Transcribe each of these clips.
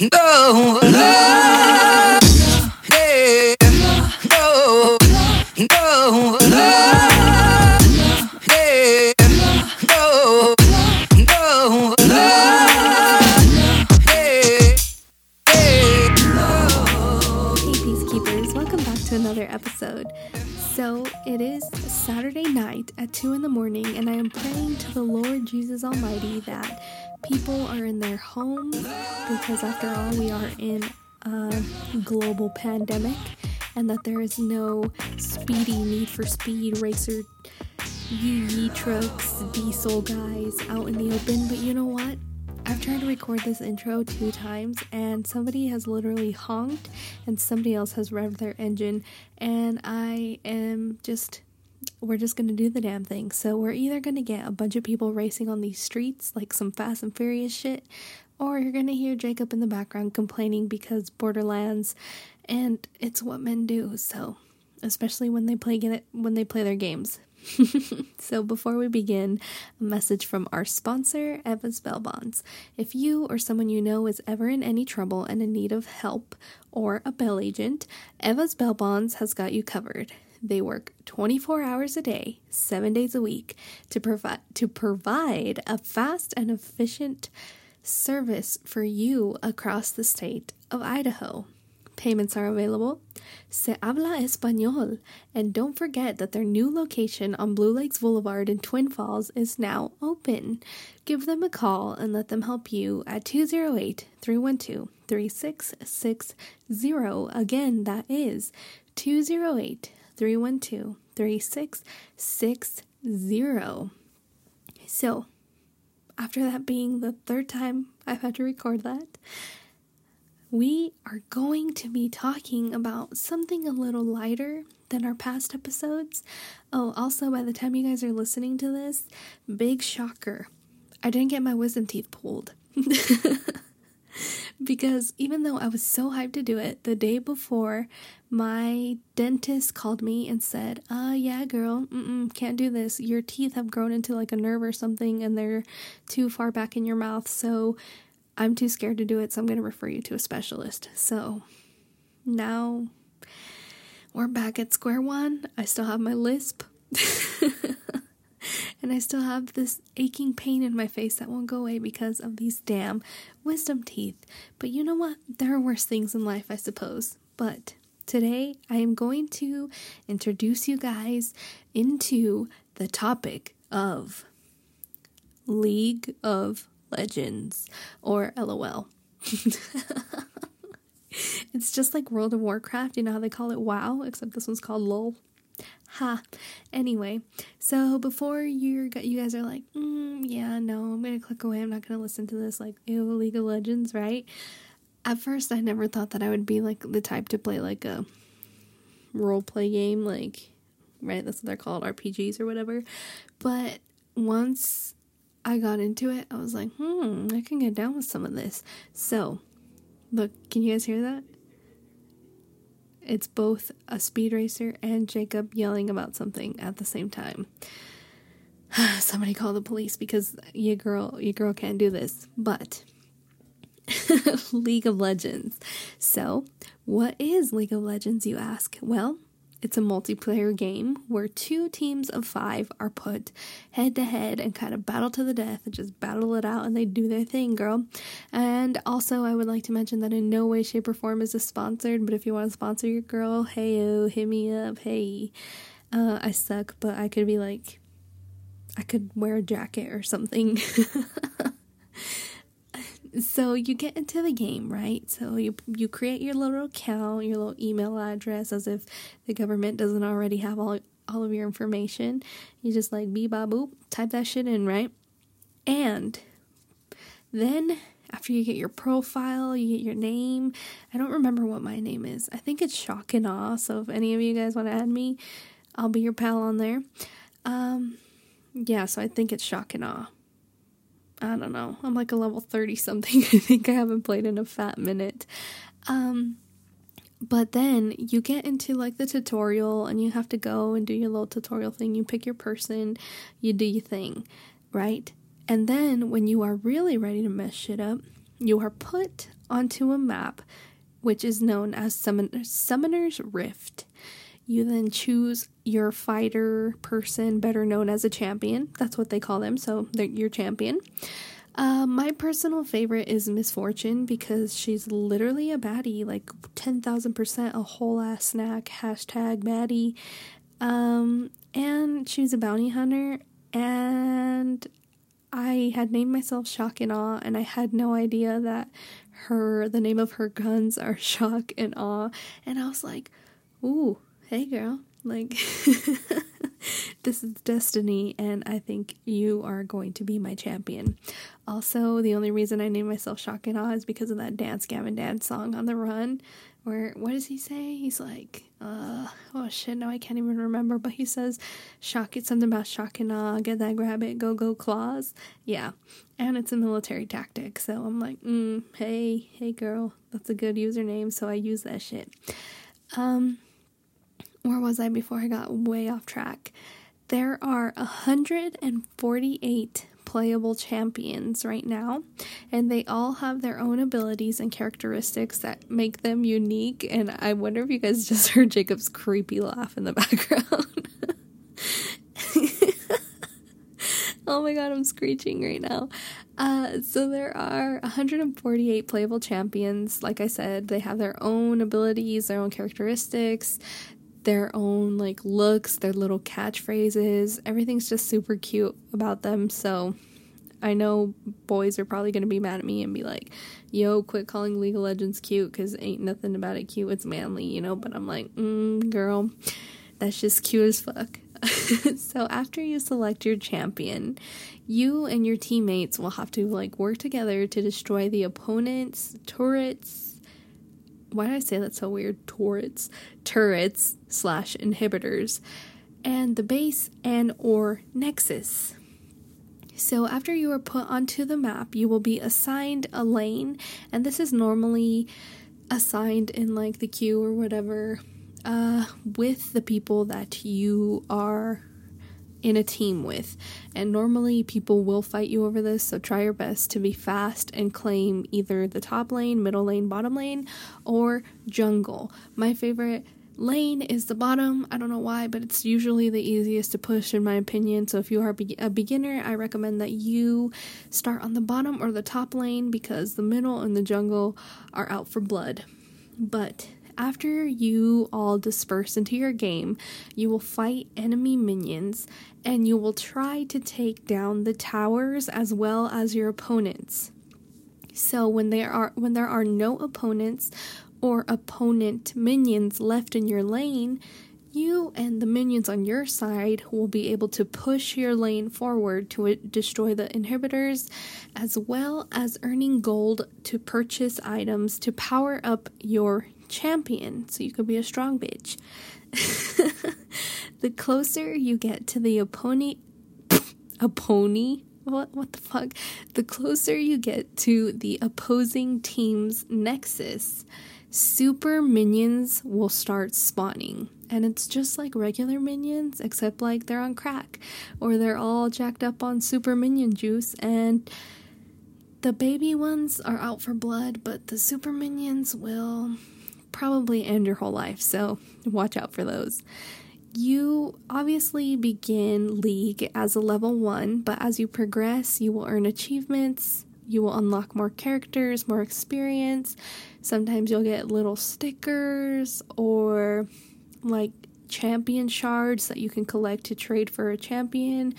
No, no, at 2 in the morning, and I am praying to the Lord Jesus Almighty that people are in their homes because, after all, we are in a global pandemic, and that there is no speedy need for speed racer yee yee trucks, diesel guys out in the open. But you know what? I've tried to record this intro two times, and somebody has literally honked, and somebody else has revved their engine, and I am just. We're just gonna do the damn thing. So, we're either gonna get a bunch of people racing on these streets, like some Fast and Furious shit, or you're gonna hear Jacob in the background complaining because Borderlands, and it's what men do. So, especially when they play get it when they play their games. so before we begin, a message from our sponsor, Eva's Bail Bonds. If you or someone you know is ever in any trouble and in need of help or a bail agent, Eva's Bail Bonds has got you covered. They work 24 hours a day, 7 days a week to provide to provide a fast and efficient service for you across the state of Idaho. Payments are available. Se habla español. And don't forget that their new location on Blue Lakes Boulevard in Twin Falls is now open. Give them a call and let them help you at 208 312 3660. Again, that is 208 312 3660. So, after that being the third time I've had to record that, we are going to be talking about something a little lighter than our past episodes. Oh, also, by the time you guys are listening to this, big shocker. I didn't get my wisdom teeth pulled. because even though I was so hyped to do it, the day before, my dentist called me and said, Uh, yeah, girl, can't do this. Your teeth have grown into like a nerve or something and they're too far back in your mouth. So, I'm too scared to do it, so I'm going to refer you to a specialist. So now we're back at square one. I still have my lisp. and I still have this aching pain in my face that won't go away because of these damn wisdom teeth. But you know what? There are worse things in life, I suppose. But today I am going to introduce you guys into the topic of League of Legends or LOL. it's just like World of Warcraft, you know how they call it WoW, except this one's called LOL. Ha. Anyway, so before you're you guys are like, mm, yeah, no, I'm gonna click away. I'm not gonna listen to this. Like, ew, League of Legends, right? At first, I never thought that I would be like the type to play like a role play game, like right. That's what they're called, RPGs or whatever. But once I got into it, I was like, hmm, I can get down with some of this. So, look, can you guys hear that? It's both a speed racer and Jacob yelling about something at the same time. Somebody call the police because your girl, your girl can't do this. But League of Legends. So, what is League of Legends, you ask? Well, it's a multiplayer game where two teams of five are put head to head and kind of battle to the death and just battle it out and they do their thing, girl. And also, I would like to mention that in no way, shape, or form is this sponsored, but if you want to sponsor your girl, hey, hit me up. Hey, uh, I suck, but I could be like, I could wear a jacket or something. so you get into the game, right? So you you create your little account, your little email address, as if the government doesn't already have all all of your information. You just like beep bop boop, type that shit in, right? And then after you get your profile, you get your name. I don't remember what my name is. I think it's Shock and Awe. So if any of you guys want to add me, I'll be your pal on there. Um, yeah, so I think it's Shock and Awe. I don't know. I'm like a level 30 something. I think I haven't played in a fat minute. Um but then you get into like the tutorial and you have to go and do your little tutorial thing. You pick your person, you do your thing, right? And then when you are really ready to mess shit up, you are put onto a map, which is known as Summon- Summoner's Rift. You then choose your fighter person, better known as a champion. That's what they call them, so they're your champion. Uh, my personal favorite is Miss Fortune because she's literally a baddie, like 10,000% a whole ass snack, hashtag baddie. Um, and she's a bounty hunter, and I had named myself Shock and Awe, and I had no idea that her the name of her guns are Shock and Awe, and I was like, "Ooh, hey girl, like this is destiny, and I think you are going to be my champion." Also, the only reason I named myself Shock and Awe is because of that Dance Gavin Dance song on the run, where what does he say? He's like, uh, oh shit, no, I can't even remember, but he says, shock it, something about shock and awe, get that, grab it, go, go, claws. Yeah, and it's a military tactic, so I'm like, mm, hey, hey girl, that's a good username, so I use that shit. Um, where was I before I got way off track? There are 148 playable champions right now, and they all have their own abilities and characteristics that make them unique. And I wonder if you guys just heard Jacob's creepy laugh in the background. oh my god, I'm screeching right now. Uh, so there are 148 playable champions. Like I said, they have their own abilities, their own characteristics their own like looks, their little catchphrases. Everything's just super cute about them. So I know boys are probably going to be mad at me and be like, yo, quit calling League of Legends cute because ain't nothing about it cute. It's manly, you know? But I'm like, mm, girl, that's just cute as fuck. so after you select your champion, you and your teammates will have to like work together to destroy the opponent's turrets, why did I say that so weird? Turrets, turrets slash inhibitors, and the base and or nexus. So after you are put onto the map, you will be assigned a lane, and this is normally assigned in like the queue or whatever, uh, with the people that you are in a team with. And normally people will fight you over this, so try your best to be fast and claim either the top lane, middle lane, bottom lane, or jungle. My favorite lane is the bottom. I don't know why, but it's usually the easiest to push in my opinion. So if you are a beginner, I recommend that you start on the bottom or the top lane because the middle and the jungle are out for blood. But after you all disperse into your game, you will fight enemy minions and you will try to take down the towers as well as your opponents. So when there are when there are no opponents or opponent minions left in your lane, you and the minions on your side will be able to push your lane forward to uh, destroy the inhibitors, as well as earning gold to purchase items to power up your champion, so you could be a strong bitch. the closer you get to the opponent, a pony. What what the fuck? The closer you get to the opposing team's nexus, super minions will start spawning. And it's just like regular minions, except like they're on crack or they're all jacked up on super minion juice and the baby ones are out for blood, but the super minions will probably end your whole life, so watch out for those. You obviously begin League as a level 1, but as you progress, you will earn achievements, you will unlock more characters, more experience. Sometimes you'll get little stickers or like champion shards that you can collect to trade for a champion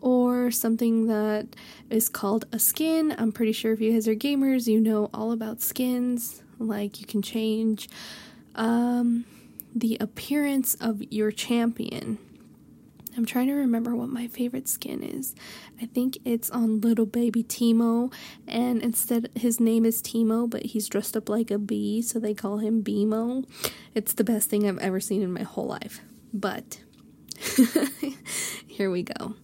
or something that is called a skin. I'm pretty sure if you guys are gamers, you know all about skins. Like you can change um, the appearance of your champion. I'm trying to remember what my favorite skin is. I think it's on little baby Teemo, and instead his name is Teemo, but he's dressed up like a bee, so they call him Beemo. It's the best thing I've ever seen in my whole life. But here we go.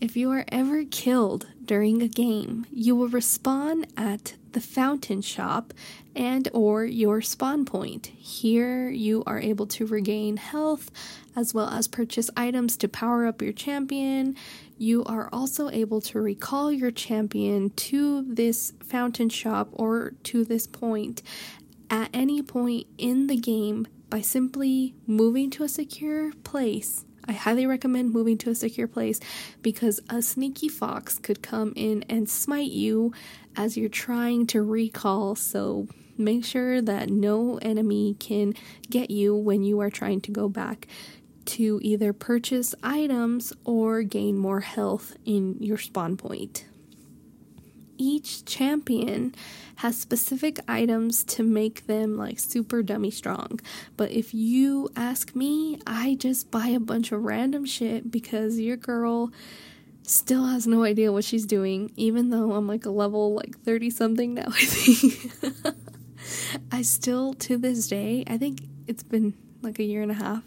If you are ever killed during a game, you will respawn at the fountain shop and or your spawn point. Here you are able to regain health as well as purchase items to power up your champion. You are also able to recall your champion to this fountain shop or to this point at any point in the game by simply moving to a secure place. I highly recommend moving to a secure place because a sneaky fox could come in and smite you as you're trying to recall. So make sure that no enemy can get you when you are trying to go back to either purchase items or gain more health in your spawn point. Each champion has specific items to make them like super dummy strong. But if you ask me, I just buy a bunch of random shit because your girl still has no idea what she's doing, even though I'm like a level like 30 something now, I think. I still, to this day, I think it's been like a year and a half,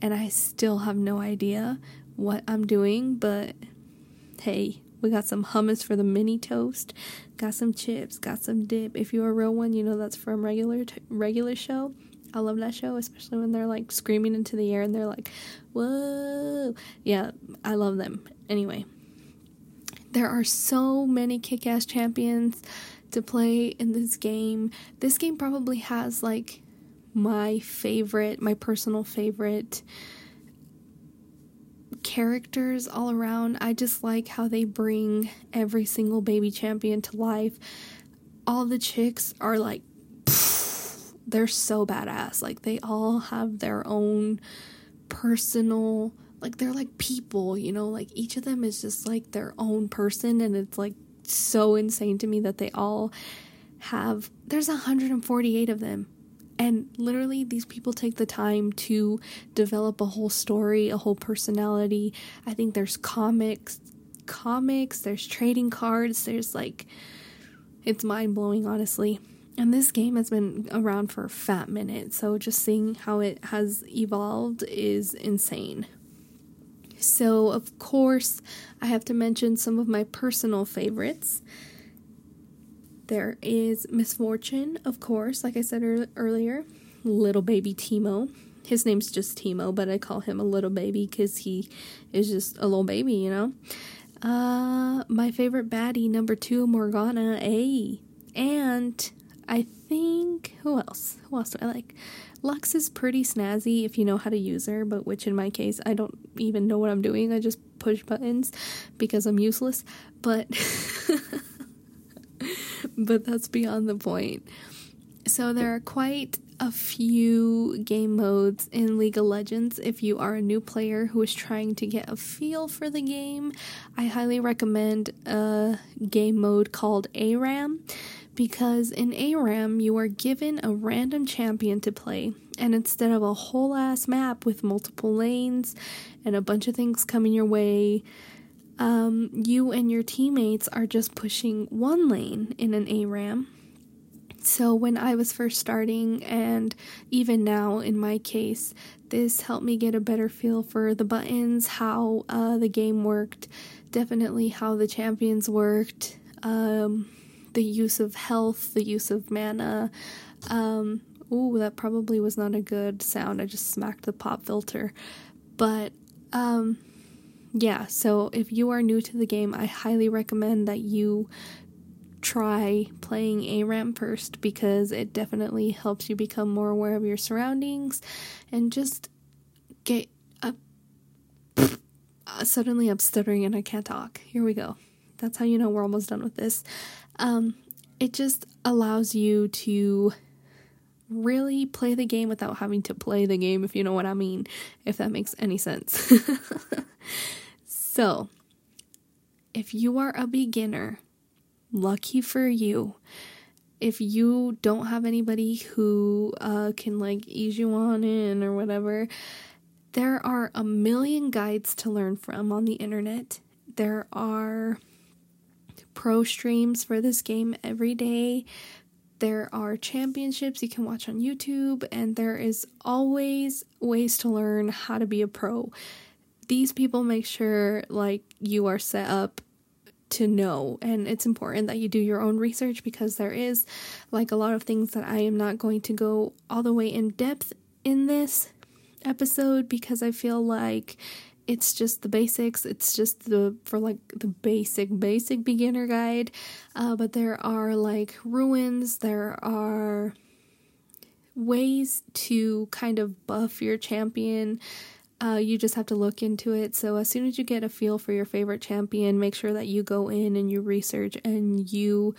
and I still have no idea what I'm doing, but hey, we got some hummus for the mini toast, got some chips, got some dip. If you're a real one, you know that's from regular t- regular show. I love that show, especially when they're like screaming into the air and they're like, "Whoa!" Yeah, I love them. Anyway, there are so many kick-ass champions to play in this game. This game probably has like my favorite, my personal favorite characters all around. I just like how they bring every single baby champion to life. All the chicks are like, pff, they're so badass. Like, they all have their own personal, like, they're like people, you know? Like, each of them is just like their own person, and it's like so insane to me that they all have, there's 148 of them and literally, these people take the time to develop a whole story, a whole personality. I think there's comics, comics, there's trading cards, there's like, it's mind blowing, honestly. And this game has been around for a fat minute, so just seeing how it has evolved is insane. So, of course, I have to mention some of my personal favorites. There is Miss Fortune, of course, like I said er- earlier, little baby Teemo. His name's just Teemo, but I call him a little baby because he is just a little baby, you know? Uh, my favorite baddie, number two, Morgana A. And I think, who else? Who else do I like? Lux is pretty snazzy if you know how to use her, but which in my case, I don't even know what I'm doing. I just push buttons because I'm useless. But. but that's beyond the point. So, there are quite a few game modes in League of Legends. If you are a new player who is trying to get a feel for the game, I highly recommend a game mode called ARAM because in ARAM you are given a random champion to play, and instead of a whole ass map with multiple lanes and a bunch of things coming your way, um, you and your teammates are just pushing one lane in an ARAM. So, when I was first starting, and even now in my case, this helped me get a better feel for the buttons, how uh, the game worked, definitely how the champions worked, um, the use of health, the use of mana. Um, ooh, that probably was not a good sound. I just smacked the pop filter. But um, yeah, so if you are new to the game, I highly recommend that you try playing ARAM first because it definitely helps you become more aware of your surroundings and just get up. Suddenly, I'm stuttering and I can't talk. Here we go. That's how you know we're almost done with this. Um, it just allows you to really play the game without having to play the game, if you know what I mean, if that makes any sense. so, if you are a beginner, lucky for you. If you don't have anybody who uh, can like ease you on in or whatever, there are a million guides to learn from on the internet. There are pro streams for this game every day. There are championships you can watch on YouTube, and there is always ways to learn how to be a pro. These people make sure like you are set up to know. And it's important that you do your own research because there is like a lot of things that I am not going to go all the way in depth in this episode because I feel like it's just the basics. It's just the for like the basic basic beginner guide. Uh, but there are like runes. There are ways to kind of buff your champion uh, you just have to look into it. So, as soon as you get a feel for your favorite champion, make sure that you go in and you research and you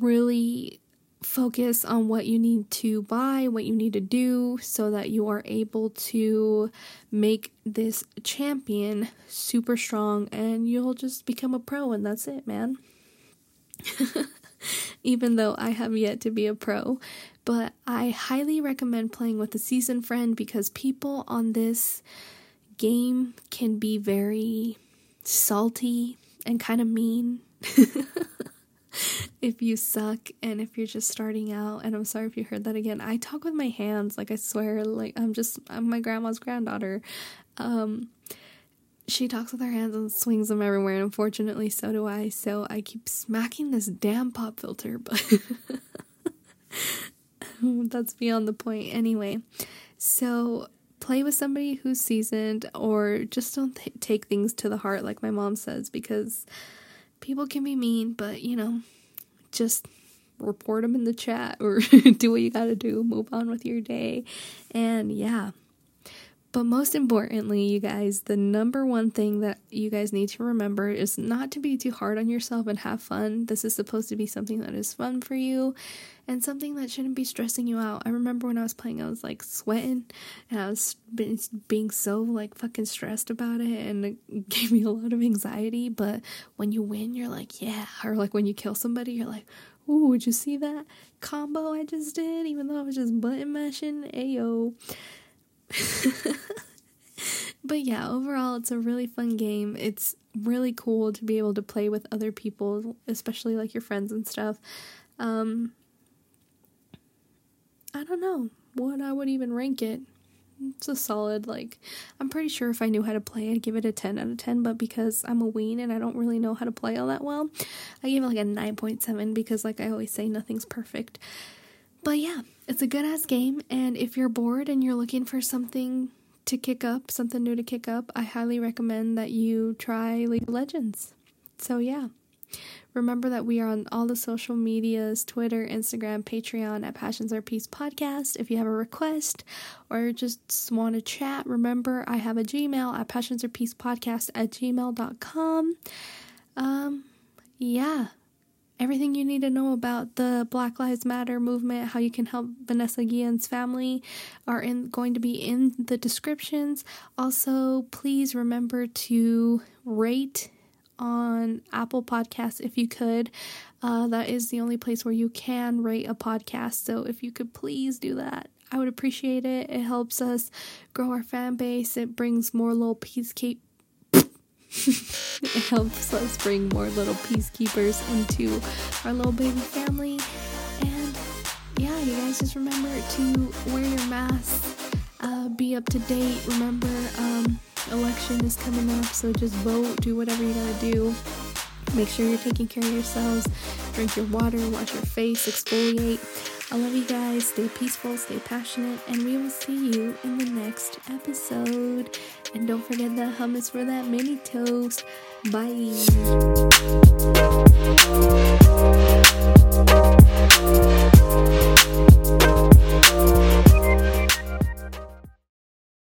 really focus on what you need to buy, what you need to do, so that you are able to make this champion super strong and you'll just become a pro, and that's it, man. Even though I have yet to be a pro, but I highly recommend playing with a seasoned friend because people on this game can be very salty and kind of mean. if you suck and if you're just starting out and i'm sorry if you heard that again i talk with my hands like i swear like i'm just i'm my grandma's granddaughter um she talks with her hands and swings them everywhere and unfortunately so do i so i keep smacking this damn pop filter but that's beyond the point anyway. So play with somebody who's seasoned or just don't th- take things to the heart like my mom says because people can be mean, but you know, just report them in the chat or do what you got to do, move on with your day. And yeah, but most importantly, you guys, the number one thing that you guys need to remember is not to be too hard on yourself and have fun. This is supposed to be something that is fun for you and something that shouldn't be stressing you out. I remember when I was playing, I was like sweating and I was being so like fucking stressed about it and it gave me a lot of anxiety. But when you win, you're like, yeah. Or like when you kill somebody, you're like, ooh, would you see that combo I just did? Even though I was just button mashing, ayo. but yeah, overall, it's a really fun game. It's really cool to be able to play with other people, especially like your friends and stuff. Um, I don't know what I would even rank it. It's a solid, like, I'm pretty sure if I knew how to play, I'd give it a 10 out of 10, but because I'm a ween and I don't really know how to play all that well, I gave it like a 9.7 because, like I always say, nothing's perfect. But yeah, it's a good ass game, and if you're bored and you're looking for something to kick up, something new to kick up, I highly recommend that you try League of Legends. So yeah. Remember that we are on all the social medias Twitter, Instagram, Patreon at Passions Are Peace Podcast. If you have a request or just want to chat, remember I have a Gmail at Passions Are Peace Podcast at gmail.com. Um, yeah everything you need to know about the Black Lives Matter movement, how you can help Vanessa Guillen's family, are in going to be in the descriptions. Also, please remember to rate on Apple Podcasts if you could. Uh, that is the only place where you can rate a podcast. So if you could please do that, I would appreciate it. It helps us grow our fan base. It brings more little peacekeep it helps us bring more little peacekeepers into our little baby family. And yeah, you guys just remember to wear your mask, uh, be up to date. Remember, um, election is coming up, so just vote, do whatever you gotta do. Make sure you're taking care of yourselves. Drink your water, wash your face, exfoliate. I love you guys. Stay peaceful, stay passionate, and we will see you in the next episode. And don't forget the hummus for that mini toast. Bye.